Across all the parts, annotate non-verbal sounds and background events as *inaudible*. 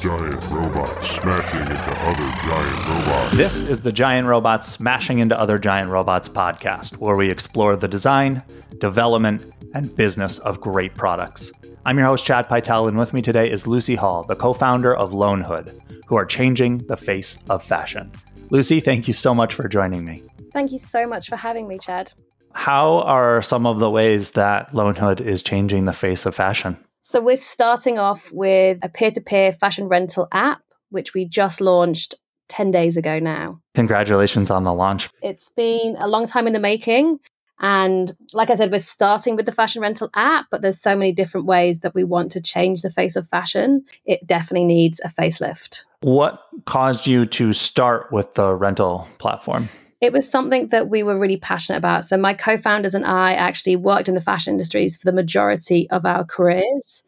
giant robots smashing into other giant robots. This is the Giant Robots Smashing into Other Giant Robots podcast, where we explore the design, development, and business of great products. I'm your host, Chad Pytel, and with me today is Lucy Hall, the co founder of Loanhood, who are changing the face of fashion. Lucy, thank you so much for joining me. Thank you so much for having me, Chad. How are some of the ways that Loanhood is changing the face of fashion? So, we're starting off with a peer to peer fashion rental app, which we just launched 10 days ago now. Congratulations on the launch. It's been a long time in the making. And like I said, we're starting with the fashion rental app, but there's so many different ways that we want to change the face of fashion. It definitely needs a facelift. What caused you to start with the rental platform? It was something that we were really passionate about. So, my co founders and I actually worked in the fashion industries for the majority of our careers.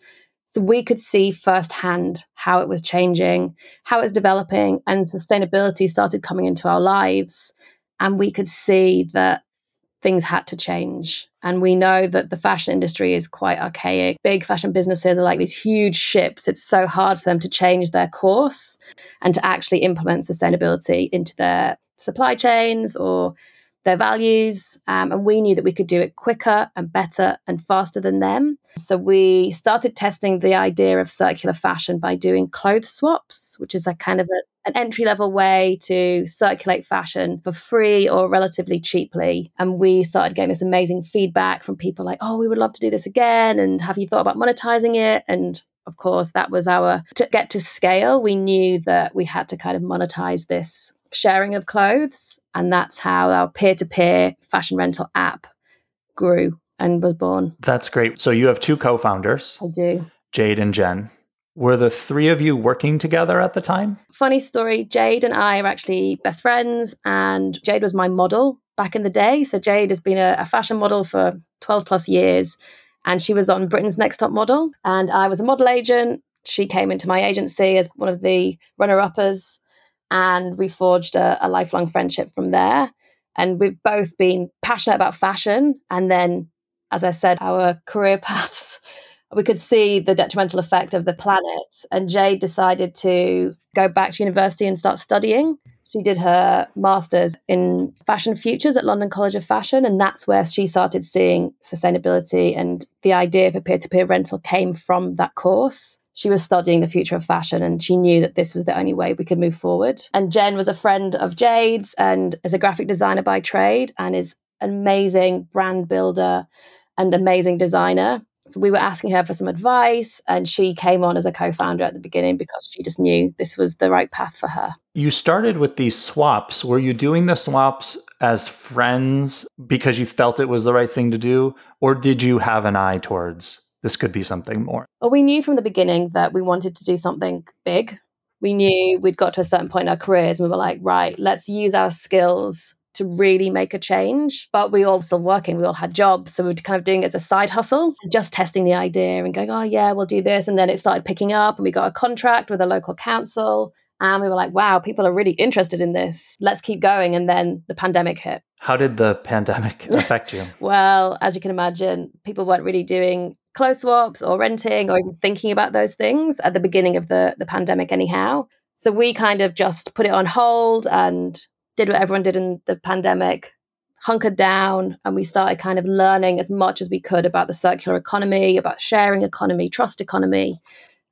So, we could see firsthand how it was changing, how it was developing, and sustainability started coming into our lives. And we could see that things had to change. And we know that the fashion industry is quite archaic. Big fashion businesses are like these huge ships. It's so hard for them to change their course and to actually implement sustainability into their supply chains or their values. Um, and we knew that we could do it quicker and better and faster than them. So we started testing the idea of circular fashion by doing clothes swaps, which is a kind of a, an entry level way to circulate fashion for free or relatively cheaply. And we started getting this amazing feedback from people like, oh, we would love to do this again. And have you thought about monetizing it? And of course, that was our to get to scale. We knew that we had to kind of monetize this sharing of clothes. And that's how our peer to peer fashion rental app grew and was born. That's great. So you have two co founders. I do. Jade and Jen. Were the three of you working together at the time? Funny story Jade and I are actually best friends, and Jade was my model back in the day. So Jade has been a, a fashion model for 12 plus years, and she was on Britain's Next Top Model. And I was a model agent. She came into my agency as one of the runner uppers and we forged a, a lifelong friendship from there. And we've both been passionate about fashion. And then, as I said, our *laughs* career paths, we could see the detrimental effect of the planet. And Jade decided to go back to university and start studying. She did her master's in fashion futures at London College of Fashion. And that's where she started seeing sustainability and the idea of a peer to peer rental came from that course she was studying the future of fashion and she knew that this was the only way we could move forward. And Jen was a friend of Jade's and is a graphic designer by trade and is an amazing brand builder and amazing designer. So we were asking her for some advice and she came on as a co-founder at the beginning because she just knew this was the right path for her. You started with these swaps. Were you doing the swaps as friends because you felt it was the right thing to do or did you have an eye towards this could be something more? Well, we knew from the beginning that we wanted to do something big. We knew we'd got to a certain point in our careers and we were like, right, let's use our skills to really make a change. But we were all still working, we all had jobs. So we were kind of doing it as a side hustle, just testing the idea and going, oh, yeah, we'll do this. And then it started picking up and we got a contract with a local council. And we were like, wow, people are really interested in this. Let's keep going. And then the pandemic hit. How did the pandemic *laughs* affect you? well, as you can imagine, people weren't really doing clothes swaps or renting or even thinking about those things at the beginning of the, the pandemic, anyhow. So we kind of just put it on hold and did what everyone did in the pandemic, hunkered down, and we started kind of learning as much as we could about the circular economy, about sharing economy, trust economy,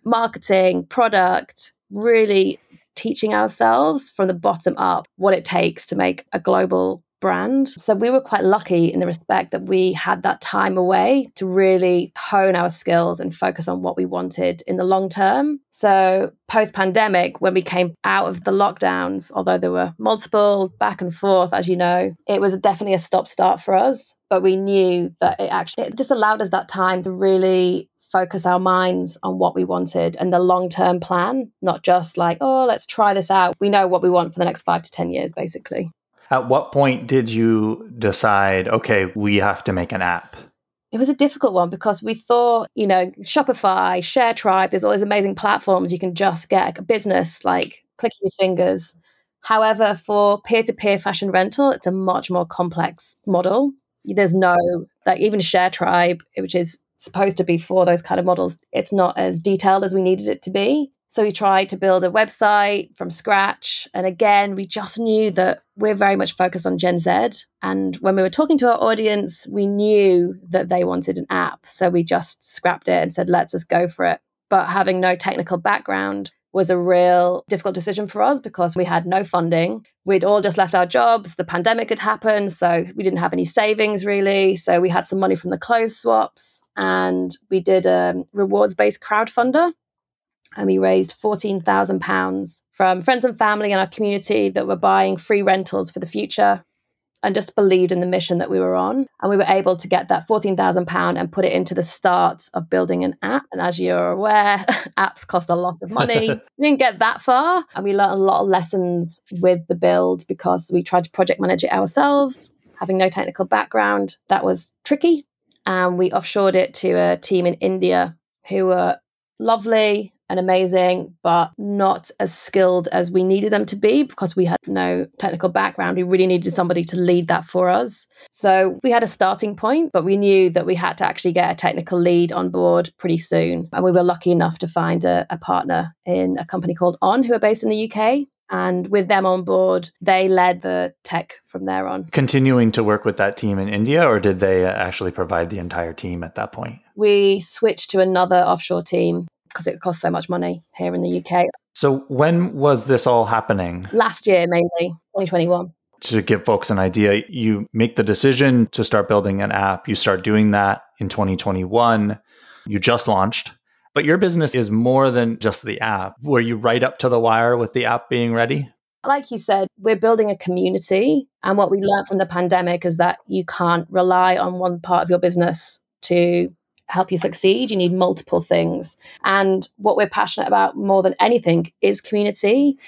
marketing, product, really teaching ourselves from the bottom up what it takes to make a global brand. So we were quite lucky in the respect that we had that time away to really hone our skills and focus on what we wanted in the long term. So post pandemic, when we came out of the lockdowns, although there were multiple back and forth, as you know, it was definitely a stop start for us. But we knew that it actually it just allowed us that time to really focus our minds on what we wanted and the long term plan, not just like, oh, let's try this out. We know what we want for the next five to 10 years, basically. At what point did you decide, okay, we have to make an app? It was a difficult one because we thought, you know, Shopify, ShareTribe, there's all these amazing platforms you can just get a business like clicking your fingers. However, for peer to peer fashion rental, it's a much more complex model. There's no, like, even ShareTribe, which is supposed to be for those kind of models, it's not as detailed as we needed it to be. So we tried to build a website from scratch. And again, we just knew that we're very much focused on Gen Z. And when we were talking to our audience, we knew that they wanted an app. So we just scrapped it and said, let's just go for it. But having no technical background was a real difficult decision for us because we had no funding. We'd all just left our jobs. The pandemic had happened. So we didn't have any savings really. So we had some money from the clothes swaps and we did a rewards based crowdfunder and we raised £14,000 from friends and family in our community that were buying free rentals for the future and just believed in the mission that we were on. And we were able to get that £14,000 and put it into the start of building an app. And as you're aware, *laughs* apps cost a lot of money. *laughs* we didn't get that far. And we learned a lot of lessons with the build because we tried to project manage it ourselves, having no technical background. That was tricky. And we offshored it to a team in India who were lovely and amazing, but not as skilled as we needed them to be because we had no technical background. We really needed somebody to lead that for us. So we had a starting point, but we knew that we had to actually get a technical lead on board pretty soon. And we were lucky enough to find a, a partner in a company called On, who are based in the UK. And with them on board, they led the tech from there on. Continuing to work with that team in India, or did they uh, actually provide the entire team at that point? We switched to another offshore team because it costs so much money here in the UK. So, when was this all happening? Last year, mainly 2021. To give folks an idea, you make the decision to start building an app. You start doing that in 2021. You just launched, but your business is more than just the app. Were you right up to the wire with the app being ready? Like you said, we're building a community. And what we learned from the pandemic is that you can't rely on one part of your business to help you succeed. You need multiple things. And what we're passionate about more than anything is community.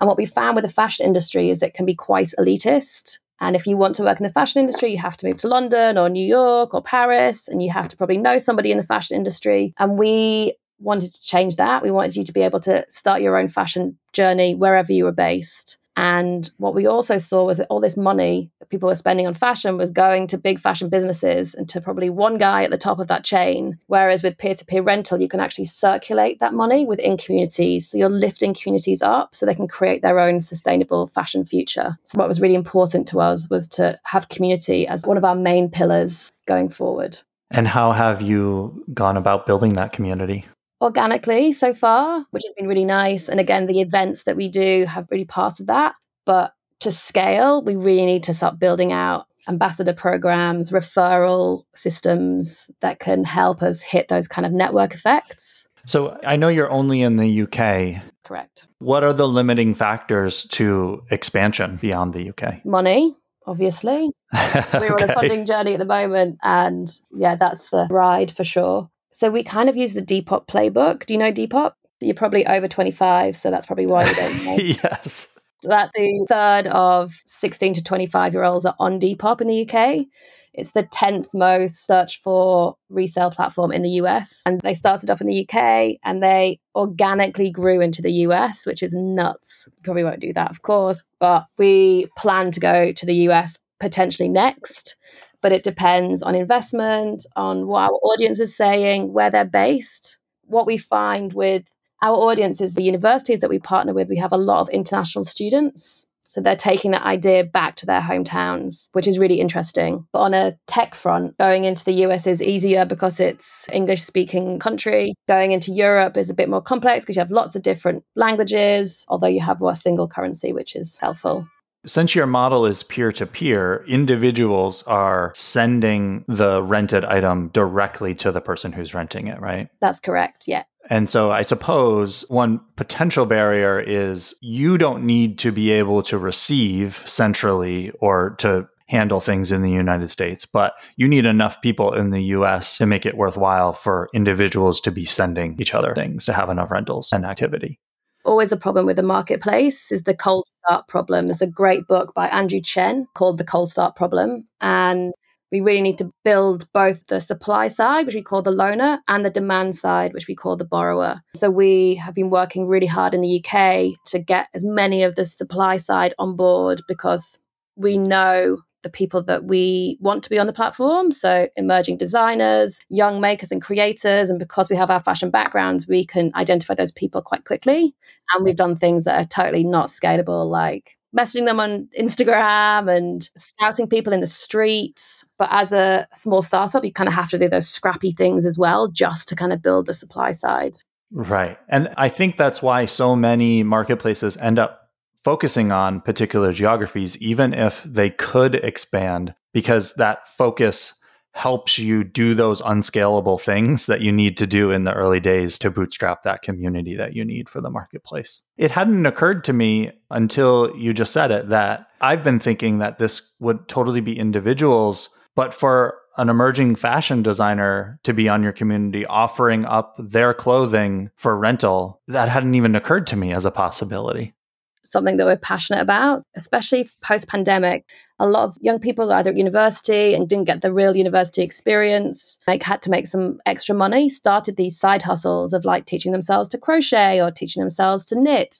And what we found with the fashion industry is it can be quite elitist. And if you want to work in the fashion industry, you have to move to London or New York or Paris, and you have to probably know somebody in the fashion industry. And we wanted to change that. We wanted you to be able to start your own fashion journey wherever you were based. And what we also saw was that all this money that people were spending on fashion was going to big fashion businesses and to probably one guy at the top of that chain. Whereas with peer to peer rental, you can actually circulate that money within communities. So you're lifting communities up so they can create their own sustainable fashion future. So what was really important to us was to have community as one of our main pillars going forward. And how have you gone about building that community? Organically so far, which has been really nice. And again, the events that we do have really part of that. But to scale, we really need to start building out ambassador programs, referral systems that can help us hit those kind of network effects. So I know you're only in the UK. Correct. What are the limiting factors to expansion beyond the UK? Money, obviously. *laughs* We're on a funding journey at the moment. And yeah, that's a ride for sure. So we kind of use the Depop playbook. Do you know Depop? You're probably over 25, so that's probably why you don't *laughs* know. yes. That the third of 16 to 25 year olds are on Depop in the UK. It's the 10th most searched for resale platform in the US. And they started off in the UK and they organically grew into the US, which is nuts. Probably won't do that, of course, but we plan to go to the US potentially next but it depends on investment, on what our audience is saying, where they're based. What we find with our audience is the universities that we partner with, we have a lot of international students. So they're taking that idea back to their hometowns, which is really interesting. But on a tech front, going into the US is easier because it's English speaking country. Going into Europe is a bit more complex because you have lots of different languages, although you have a single currency, which is helpful. Since your model is peer to peer, individuals are sending the rented item directly to the person who's renting it, right? That's correct. Yeah. And so I suppose one potential barrier is you don't need to be able to receive centrally or to handle things in the United States, but you need enough people in the US to make it worthwhile for individuals to be sending each other things to have enough rentals and activity always a problem with the marketplace is the cold start problem. There's a great book by Andrew Chen called The Cold Start Problem. And we really need to build both the supply side, which we call the loaner, and the demand side, which we call the borrower. So we have been working really hard in the UK to get as many of the supply side on board because we know the people that we want to be on the platform. So, emerging designers, young makers and creators. And because we have our fashion backgrounds, we can identify those people quite quickly. And we've done things that are totally not scalable, like messaging them on Instagram and scouting people in the streets. But as a small startup, you kind of have to do those scrappy things as well, just to kind of build the supply side. Right. And I think that's why so many marketplaces end up focusing on particular geographies, even if they could expand, because that focus helps you do those unscalable things that you need to do in the early days to bootstrap that community that you need for the marketplace. It hadn't occurred to me until you just said it that I've been thinking that this would totally be individuals, but for an emerging fashion designer to be on your community offering up their clothing for rental, that hadn't even occurred to me as a possibility. Something that we're passionate about, especially post pandemic. A lot of young people are either at university and didn't get the real university experience, like had to make some extra money, started these side hustles of like teaching themselves to crochet or teaching themselves to knit.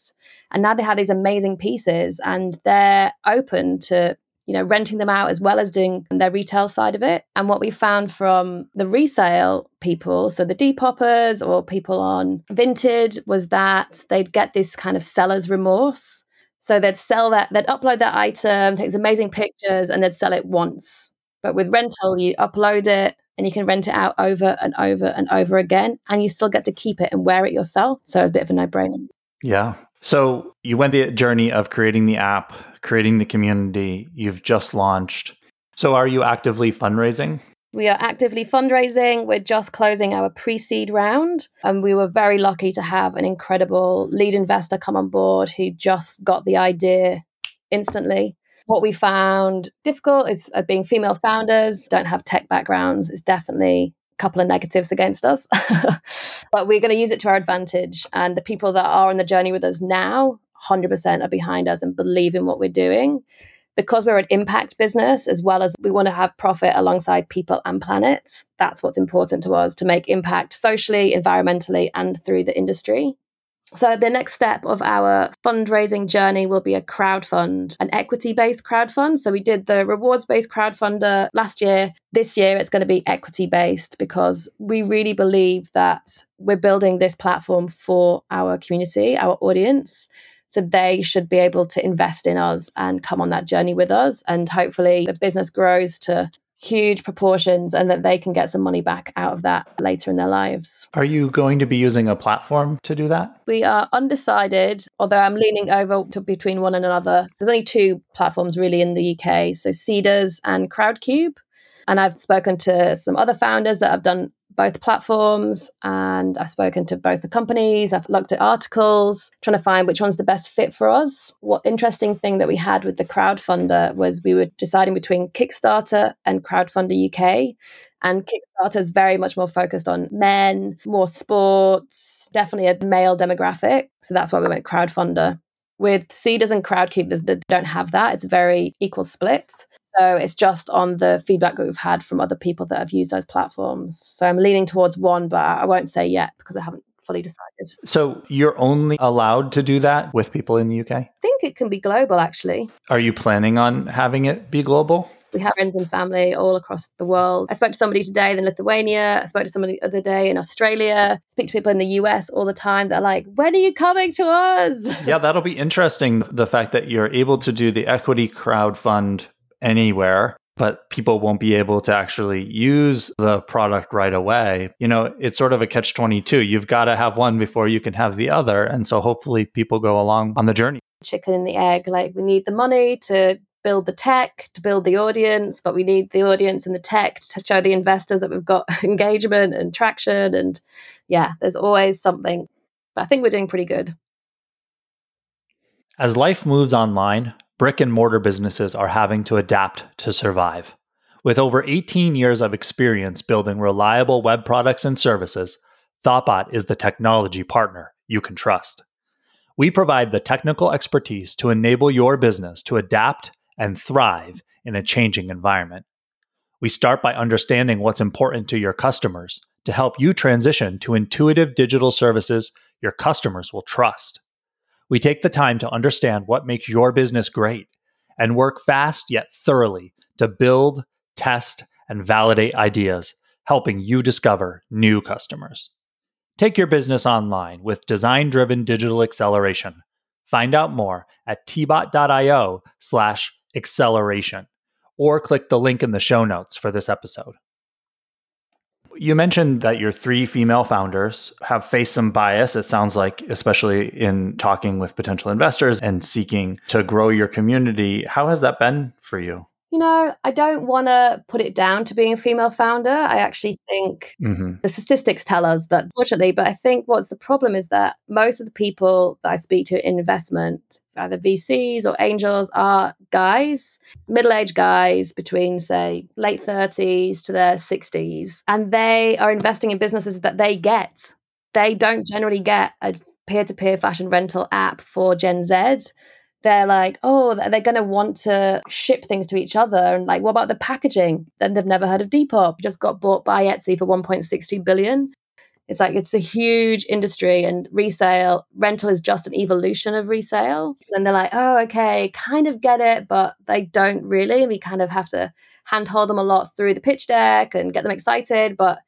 And now they have these amazing pieces and they're open to you know, renting them out as well as doing their retail side of it. And what we found from the resale people, so the Depopers or people on Vinted, was that they'd get this kind of seller's remorse. So they'd sell that, they'd upload that item, take amazing pictures, and they'd sell it once. But with rental, you upload it and you can rent it out over and over and over again, and you still get to keep it and wear it yourself. So a bit of a no brainer. Yeah. So you went the journey of creating the app, creating the community. You've just launched. So are you actively fundraising? We are actively fundraising. We're just closing our pre seed round. And we were very lucky to have an incredible lead investor come on board who just got the idea instantly. What we found difficult is uh, being female founders, don't have tech backgrounds. It's definitely a couple of negatives against us. *laughs* but we're going to use it to our advantage. And the people that are on the journey with us now, 100% are behind us and believe in what we're doing. Because we're an impact business, as well as we want to have profit alongside people and planets, that's what's important to us to make impact socially, environmentally, and through the industry. So, the next step of our fundraising journey will be a crowdfund, an equity based crowdfund. So, we did the rewards based crowdfunder last year. This year, it's going to be equity based because we really believe that we're building this platform for our community, our audience. So, they should be able to invest in us and come on that journey with us. And hopefully, the business grows to huge proportions and that they can get some money back out of that later in their lives. Are you going to be using a platform to do that? We are undecided, although I'm leaning over to between one and another. There's only two platforms really in the UK, so Seedrs and Crowdcube. And I've spoken to some other founders that have done both platforms and I've spoken to both the companies. I've looked at articles, trying to find which one's the best fit for us. What interesting thing that we had with the crowdfunder was we were deciding between Kickstarter and Crowdfunder UK. And Kickstarter is very much more focused on men, more sports, definitely a male demographic. So that's why we went crowdfunder. With Seedrs and Crowdcube, they don't have that. It's very equal split. So it's just on the feedback that we've had from other people that have used those platforms. So I'm leaning towards one, but I won't say yet because I haven't fully decided. So you're only allowed to do that with people in the UK? I think it can be global actually. Are you planning on having it be global? We have friends and family all across the world. I spoke to somebody today in Lithuania. I spoke to somebody the other day in Australia. I speak to people in the US all the time. They're like, when are you coming to us? yeah, that'll be interesting. The fact that you're able to do the equity crowd fund anywhere but people won't be able to actually use the product right away. You know, it's sort of a catch 22. You've got to have one before you can have the other. And so hopefully people go along on the journey. Chicken and the egg. Like, we need the money to build the tech, to build the audience, but we need the audience and the tech to show the investors that we've got *laughs* engagement and traction. And yeah, there's always something. But I think we're doing pretty good. As life moves online, brick and mortar businesses are having to adapt to survive. With over 18 years of experience building reliable web products and services, Thoughtbot is the technology partner you can trust. We provide the technical expertise to enable your business to adapt and thrive in a changing environment. We start by understanding what's important to your customers to help you transition to intuitive digital services your customers will trust. We take the time to understand what makes your business great and work fast yet thoroughly to build, test, and validate ideas, helping you discover new customers. Take your business online with design driven digital acceleration. Find out more at tbot.io slash acceleration or click the link in the show notes for this episode. You mentioned that your three female founders have faced some bias, it sounds like, especially in talking with potential investors and seeking to grow your community. How has that been for you? You know, I don't want to put it down to being a female founder. I actually think mm-hmm. the statistics tell us that, fortunately, but I think what's the problem is that most of the people that I speak to in investment, either VCs or angels, are guys, middle aged guys between, say, late 30s to their 60s. And they are investing in businesses that they get. They don't generally get a peer to peer fashion rental app for Gen Z they're like, oh, they're going to want to ship things to each other. And like, what about the packaging? Then they've never heard of Depop, just got bought by Etsy for 1.62 billion. It's like it's a huge industry and resale, rental is just an evolution of resale. And they're like, oh, okay, kind of get it, but they don't really. We kind of have to handhold them a lot through the pitch deck and get them excited. But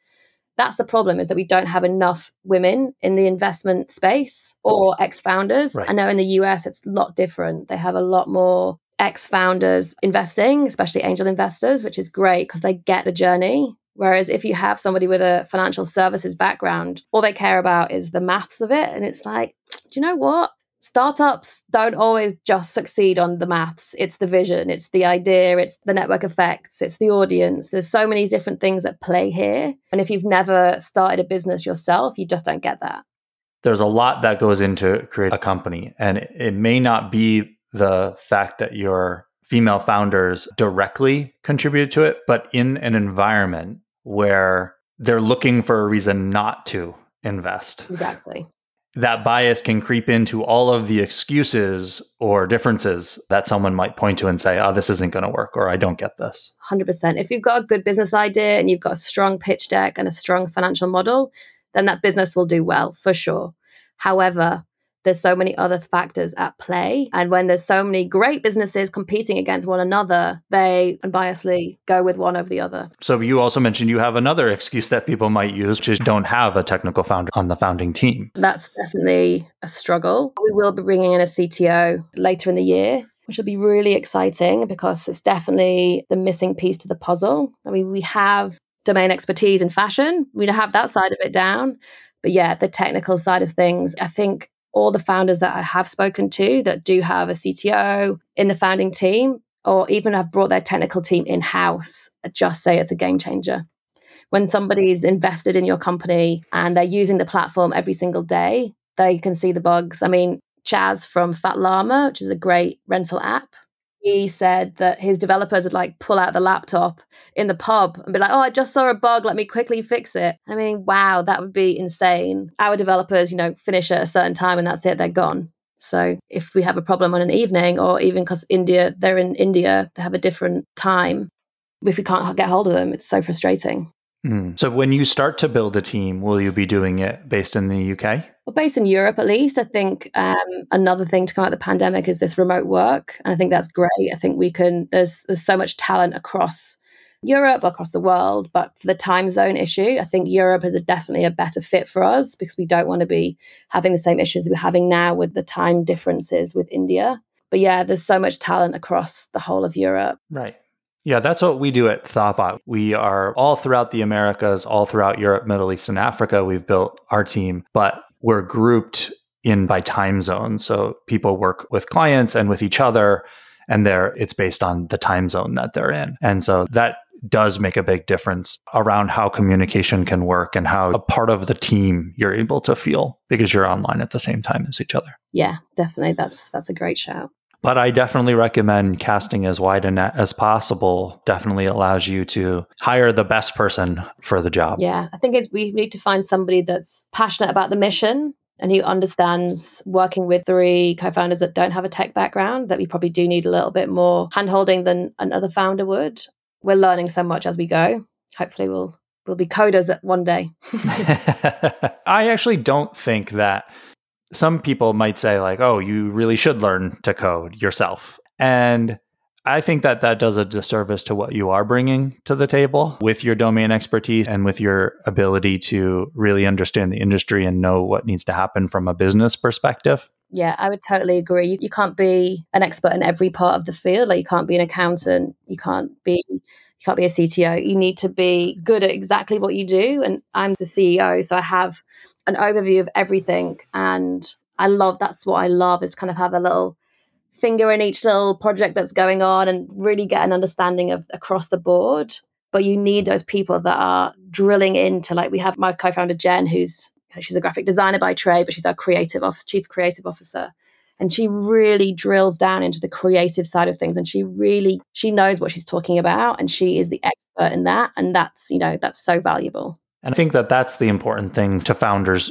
that's the problem is that we don't have enough women in the investment space or ex-founders. Right. i know in the us it's a lot different. They have a lot more ex-founders investing especially angel investors which is great because they get the journey. Whereas if you have somebody with a financial services background all they care about is the maths of it. And it's like do you know what startups don't always just succeed on the maths. It's the vision it's the idea it's the network effects it's the audience. There's so many different things at play here. And if you've never started a business yourself you just don't get that. There's a lot that goes into create a company and it may not be the fact that your female founders directly contribute to it but in an environment where they're looking for a reason not to invest. Exactly that bias can creep into all of the excuses or differences that someone might point to and say, oh, this isn't going to work or I don't get this. 100%. If you've got a good business idea and you've got a strong pitch deck and a strong financial model, then that business will do well for sure. However, there's so many other factors at play. And when there's so many great businesses competing against one another, they unbiasedly go with one over the other. So you also mentioned you have another excuse that people might use, which is don't have a technical founder on the founding team. That's definitely a struggle. We will be bringing in a CTO later in the year. Which will be really exciting because it's definitely the missing piece to the puzzle. I mean, we have domain expertise in fashion. We have that side of it down. But yeah, the technical side of things, I think all the founders that I have spoken to that do have a CTO in the founding team, or even have brought their technical team in house, just say it's a game changer. When somebody's invested in your company and they're using the platform every single day, they can see the bugs. I mean, Chaz from Fat Llama, which is a great rental app, he said that his developers would like pull out the laptop in the pub and be like, "Oh, I just saw a bug. Let me quickly fix it." I mean, wow, that would be insane. Our developers, you know, finish at a certain time and that's it. They're gone. So if we have a problem on an evening, or even because India, they're in India, they have a different time. If we can't get hold of them, it's so frustrating. Mm. So when you start to build a team, will you be doing it based in the UK? Well, based in Europe at least. I think um, another thing to come out of the pandemic is this remote work, and I think that's great. I think we can. There's there's so much talent across Europe, across the world, but for the time zone issue, I think Europe is a, definitely a better fit for us because we don't want to be having the same issues we're having now with the time differences with India. But yeah, there's so much talent across the whole of Europe. Right. Yeah, that's what we do at Thoughtbot. We are all throughout the Americas, all throughout Europe, Middle East, and Africa. We've built our team, but we're grouped in by time zone. So people work with clients and with each other, and there it's based on the time zone that they're in. And so that does make a big difference around how communication can work and how a part of the team you're able to feel because you're online at the same time as each other. Yeah, definitely. That's that's a great shout. But I definitely recommend casting as wide a net as possible. Definitely allows you to hire the best person for the job. Yeah, I think it's we need to find somebody that's passionate about the mission and who understands working with three co-founders that don't have a tech background that we probably do need a little bit more handholding than another founder would. We're learning so much as we go. Hopefully we'll we'll be coders at one day. *laughs* *laughs* I actually don't think that some people might say like, "Oh, you really should learn to code yourself." And I think that that does a disservice to what you are bringing to the table with your domain expertise and with your ability to really understand the industry and know what needs to happen from a business perspective. Yeah, I would totally agree. You, you can't be an expert in every part of the field. Like you can't be an accountant, you can't be you can't be a CTO. You need to be good at exactly what you do. And I'm the CEO, so I have an overview of everything. And I love that's what I love is kind of have a little finger in each little project that's going on and really get an understanding of across the board. But you need those people that are drilling into like we have my co-founder Jen, who's she's a graphic designer by trade, but she's our creative officer, chief creative officer. And she really drills down into the creative side of things and she really she knows what she's talking about and she is the expert in that. And that's, you know, that's so valuable. And I think that that's the important thing to founders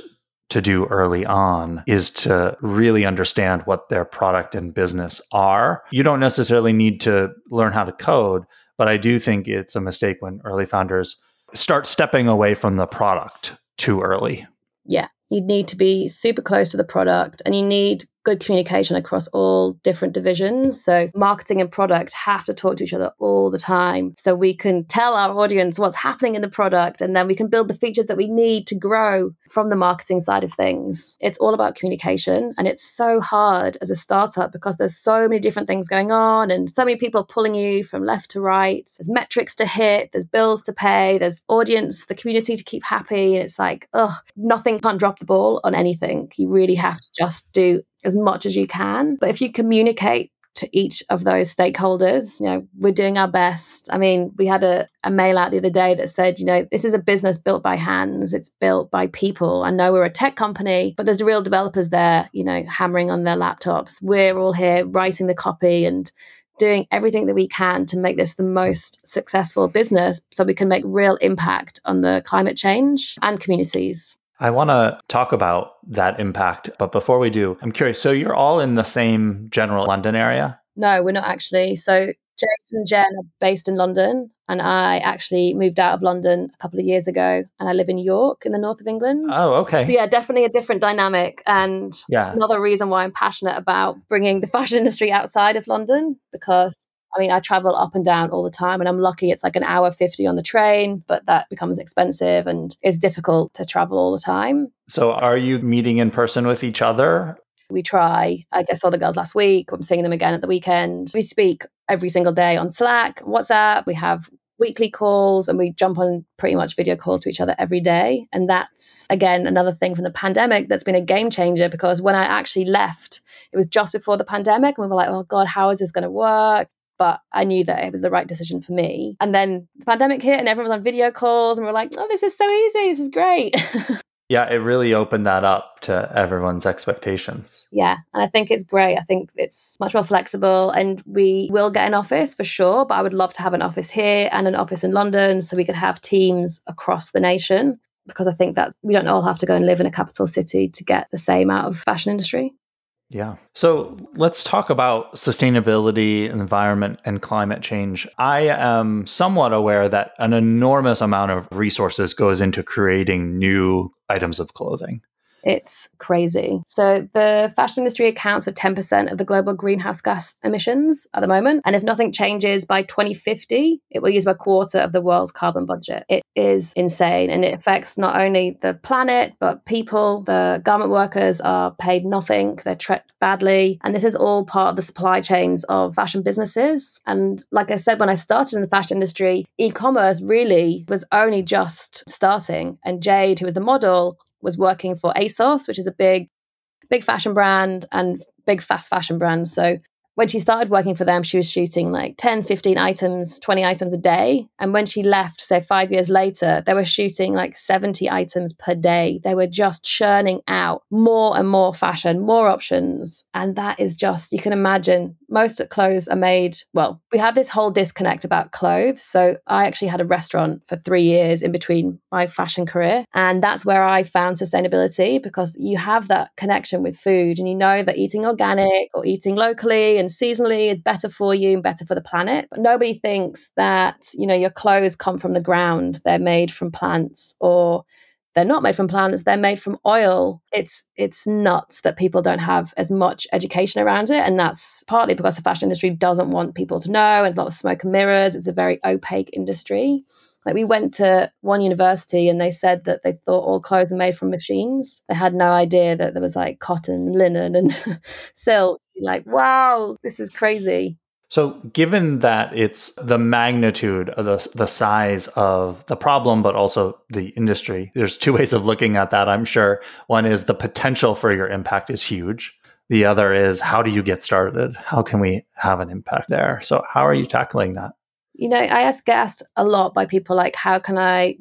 to do early on is to really understand what their product and business are. You don't necessarily need to learn how to code, but I do think it's a mistake when early founders start stepping away from the product too early. Yeah, you need to be super close to the product and you need good communication across all different divisions. So, marketing and product have to talk to each other all the time so we can tell our audience what's happening in the product and then we can build the features that we need to grow from the marketing side of things. It's all about communication and it's so hard as a startup because there's so many different things going on and so many people pulling you from left to right. There's metrics to hit, there's bills to pay, there's audience, the community to keep happy. And it's like, ugh, nothing can't drop the ball on anything. You really have to just do as much as you can. But if you communicate to each of those stakeholders. You know, we're doing our best. I mean, we had a, a mail out the other day that said, you know, this is a business built by hands, it's built by people. I know we're a tech company, but there's real developers there, you know, hammering on their laptops. We're all here writing the copy and doing everything that we can to make this the most successful business so we can make real impact on the climate change and communities. I want to talk about that impact. But before we do, I'm curious. So you're all in the same general London area? No, we're not actually. So James and Jen are based in London, and I actually moved out of London a couple of years ago, and I live in York in the north of England. Oh, okay. So yeah, definitely a different dynamic, and yeah. another reason why I'm passionate about bringing the fashion industry outside of London because I mean, I travel up and down all the time, and I'm lucky it's like an hour 50 on the train, but that becomes expensive and it's difficult to travel all the time. So, are you meeting in person with each other? We try. I guess all the girls last week. I'm seeing them again at the weekend. We speak every single day on Slack, WhatsApp. We have weekly calls and we jump on pretty much video calls to each other every day. And that's, again, another thing from the pandemic that's been a game changer because when I actually left, it was just before the pandemic. And we were like, oh God, how is this going to work? But I knew that it was the right decision for me. And then the pandemic hit and everyone was on video calls and we are like, oh, this is so easy. This is great. *laughs* yeah, it really opened that up to everyone's expectations. Yeah. And I think it's great. I think it's much more flexible and we will get an office for sure. But I would love to have an office here and an office in London so we could have teams across the nation because I think that we don't all have to go and live in a capital city to get the same out of fashion industry. Yeah. So let's talk about sustainability, environment, and climate change. I am somewhat aware that an enormous amount of resources goes into creating new items of clothing. It's crazy. So, the fashion industry accounts for 10% of the global greenhouse gas emissions at the moment. And if nothing changes by 2050, it will use a quarter of the world's carbon budget. It is insane. And it affects not only the planet, but people. The garment workers are paid nothing, they're treated badly. And this is all part of the supply chains of fashion businesses. And like I said, when I started in the fashion industry, e commerce really was only just starting. And Jade, who was the model, was working for ASOS, which is a big, big fashion brand and big fast fashion brand. So when she started working for them, she was shooting like 10, 15 items, 20 items a day. And when she left, say five years later, they were shooting like 70 items per day. They were just churning out more and more fashion, more options. And that is just, you can imagine, most clothes are made. Well, we have this whole disconnect about clothes. So I actually had a restaurant for three years in between my fashion career. And that's where I found sustainability because you have that connection with food and you know that eating organic or eating locally seasonally is better for you and better for the planet. But nobody thinks that, you know, your clothes come from the ground, they're made from plants or they're not made from plants they're made from oil it's it's nuts that people don't have as much education around it and that's partly because the fashion industry doesn't want people to know and a lot of smoke and mirrors it's a very opaque industry like we went to one university and they said that they thought all clothes were made from machines. They had no idea that there was like cotton, linen, and *laughs* silk. Like, wow, this is crazy. So, given that it's the magnitude of the, the size of the problem, but also the industry, there's two *laughs* ways of looking at that, I'm sure. One is the potential for your impact is huge. The other is how do you get started? How can we have an impact there? So, how are you tackling that? You know, I ask asked a lot by people like, how can I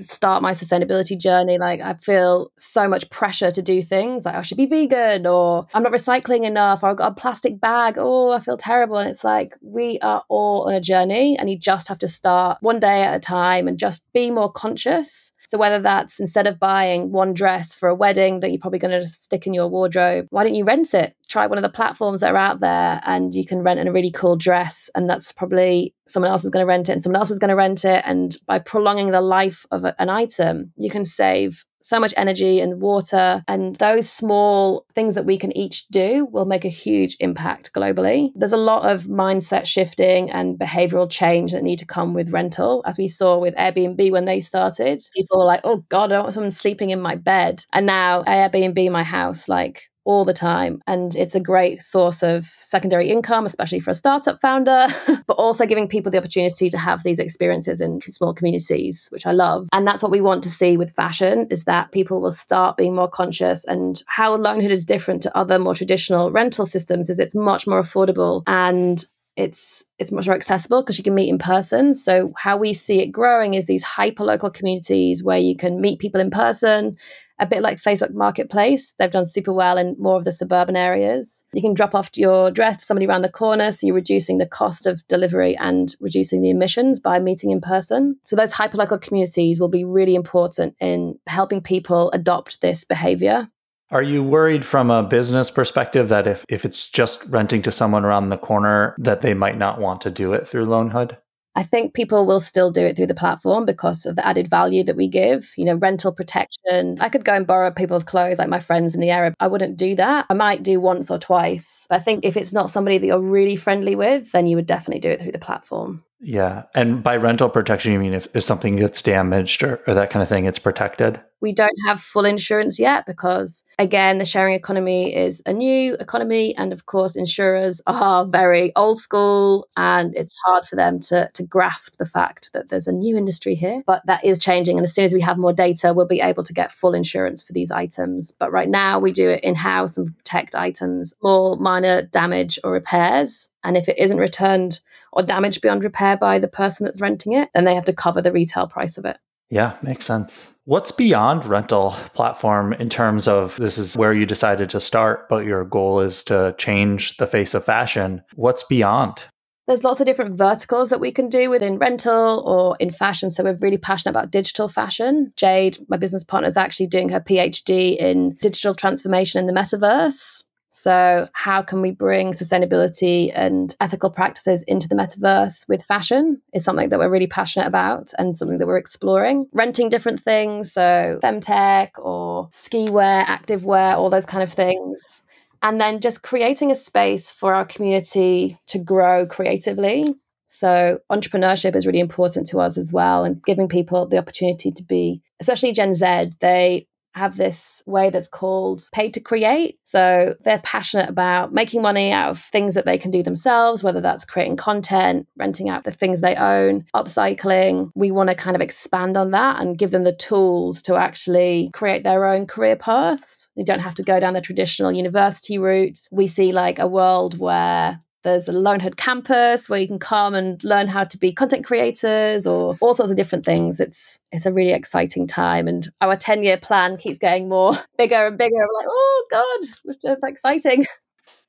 start my sustainability journey like i feel so much pressure to do things like oh, i should be vegan or i'm not recycling enough or i've got a plastic bag oh i feel terrible. And it's like we are all on a journey and you just have to start one day at a time and just be more conscious so whether that's instead of buying one dress for a wedding that you're probably going to stick in your wardrobe, why don't you rent it? Try one of the platforms that are out there and you can rent a really cool dress and that's probably someone else is going to rent it and someone else is going to rent it and by prolonging the life of an item, you can save so much energy and water. And those small things that we can each do will make a huge impact globally. There's a lot of mindset shifting and behavioral change that need to come with rental. As we saw with Airbnb when they started, people were like, oh God, I don't want someone sleeping in my bed. And now Airbnb my house, like all the time. And it's a great source of secondary income, especially for a startup founder, *laughs* but also giving people the opportunity to have these experiences in small communities, which I love. And that's what we want to see with fashion is that people will start being more conscious and how Loanhood is different to other more traditional rental systems is it's much more affordable and it's it's much more accessible because you can meet in person so how we see it growing is these hyper local communities where you can meet people in person a bit like Facebook Marketplace. They've done super well in more of the suburban areas. You can drop off your dress to somebody around the corner, so you're reducing the cost of delivery and reducing the emissions by meeting in person. So those hyperlocal communities will be really important in helping people adopt this behavior. Are you worried from a business perspective that if, if it's just renting to someone around the corner, that they might not want to do it through Loanhood? I think people will still do it through the platform because of the added value that we give. You know, rental protection. I could go and borrow people's clothes, like my friends in the area. I wouldn't do that. I might do once or twice. But I think if it's not somebody that you're really friendly with, then you would definitely do it through the platform. Yeah. And by rental protection, you mean if, if something gets damaged or, or that kind of thing, it's protected? We don't have full insurance yet because, again, the sharing economy is a new economy. And of course, insurers are very old school and it's hard for them to, to grasp the fact that there's a new industry here. But that is changing. And as soon as we have more data, we'll be able to get full insurance for these items. But right now, we do it in house and protect items, more minor damage or repairs. And if it isn't returned or damaged beyond repair by the person that's renting it, then they have to cover the retail price of it. Yeah, makes sense. What's beyond rental platform in terms of this is where you decided to start, but your goal is to change the face of fashion? What's beyond? There's lots of different verticals that we can do within rental or in fashion. So we're really passionate about digital fashion. Jade, my business partner, is actually doing her PhD in digital transformation in the metaverse. So, how can we bring sustainability and ethical practices into the metaverse with fashion is something that we're really passionate about and something that we're exploring. Renting different things, so femtech or ski wear, active wear, all those kind of things. And then just creating a space for our community to grow creatively. So, entrepreneurship is really important to us as well, and giving people the opportunity to be, especially Gen Z, they have this way that's called paid to create. So they're passionate about making money out of things that they can do themselves, whether that's creating content, renting out the things they own, upcycling. We want to kind of expand on that and give them the tools to actually create their own career paths. They don't have to go down the traditional university routes. We see like a world where there's a Loanhood campus where you can come and learn how to be content creators or all sorts of different things. It's it's a really exciting time, and our ten year plan keeps getting more *laughs* bigger and bigger. I'm like, oh god, it's exciting. *laughs*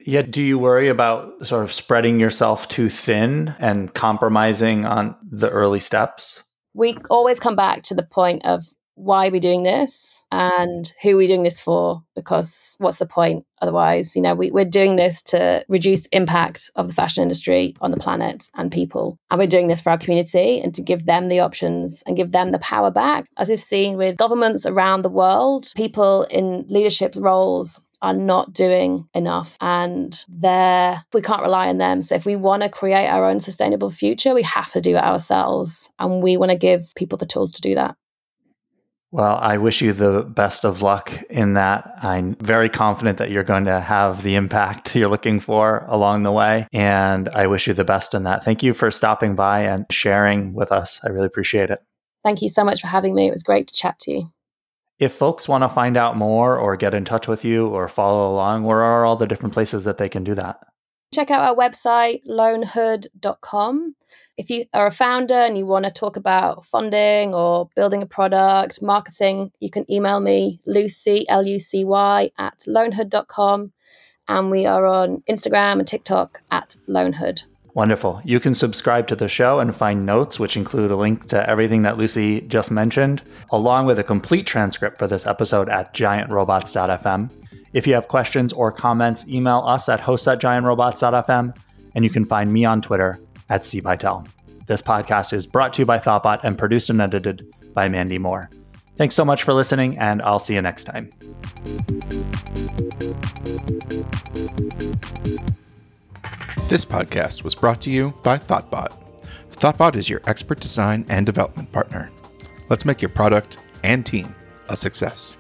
Yeah. Do you worry about sort of spreading yourself too thin and compromising on the early steps? We always come back to the point of why are we doing this and who are we doing this for? Because what's the point otherwise? You know, we, we're doing this to reduce impact of the fashion industry on the planet and people. And we're doing this for our community and to give them the options and give them the power back. As we've seen with governments around the world, people in leadership roles are not doing enough and they're we can't rely on them so if we want to create our own sustainable future we have to do it ourselves and we want to give people the tools to do that well, I wish you the best of luck in that. I'm very confident that you're going to have the impact *laughs* you're looking for along the way. And I wish you the best in that. Thank you for stopping by and sharing with us. I really appreciate it. Thank you so much for having me. It was great to chat to you. If folks want to find out more or get in touch with you or follow along, where are all the different places that they can do that? Check out our website, loanhood.com. If you are a founder and you want to talk about funding or building a product, marketing, you can email me, Lucy, L U C Y, at loanhood.com. And we are on Instagram and TikTok at loanhood. Wonderful. You can subscribe to the show and find notes, which include a link to everything that Lucy just mentioned, along with a complete transcript for this episode at giantrobots.fm. If you have questions or comments, email us at host at giantrobots.fm, and you can find me on Twitter at cpytel. This podcast is brought to you by Thoughtbot and produced and edited by Mandy Moore. Thanks so much for listening, and I'll see you next time. This podcast was brought to you by Thoughtbot. Thoughtbot is your expert design and development partner. Let's make your product and team a success.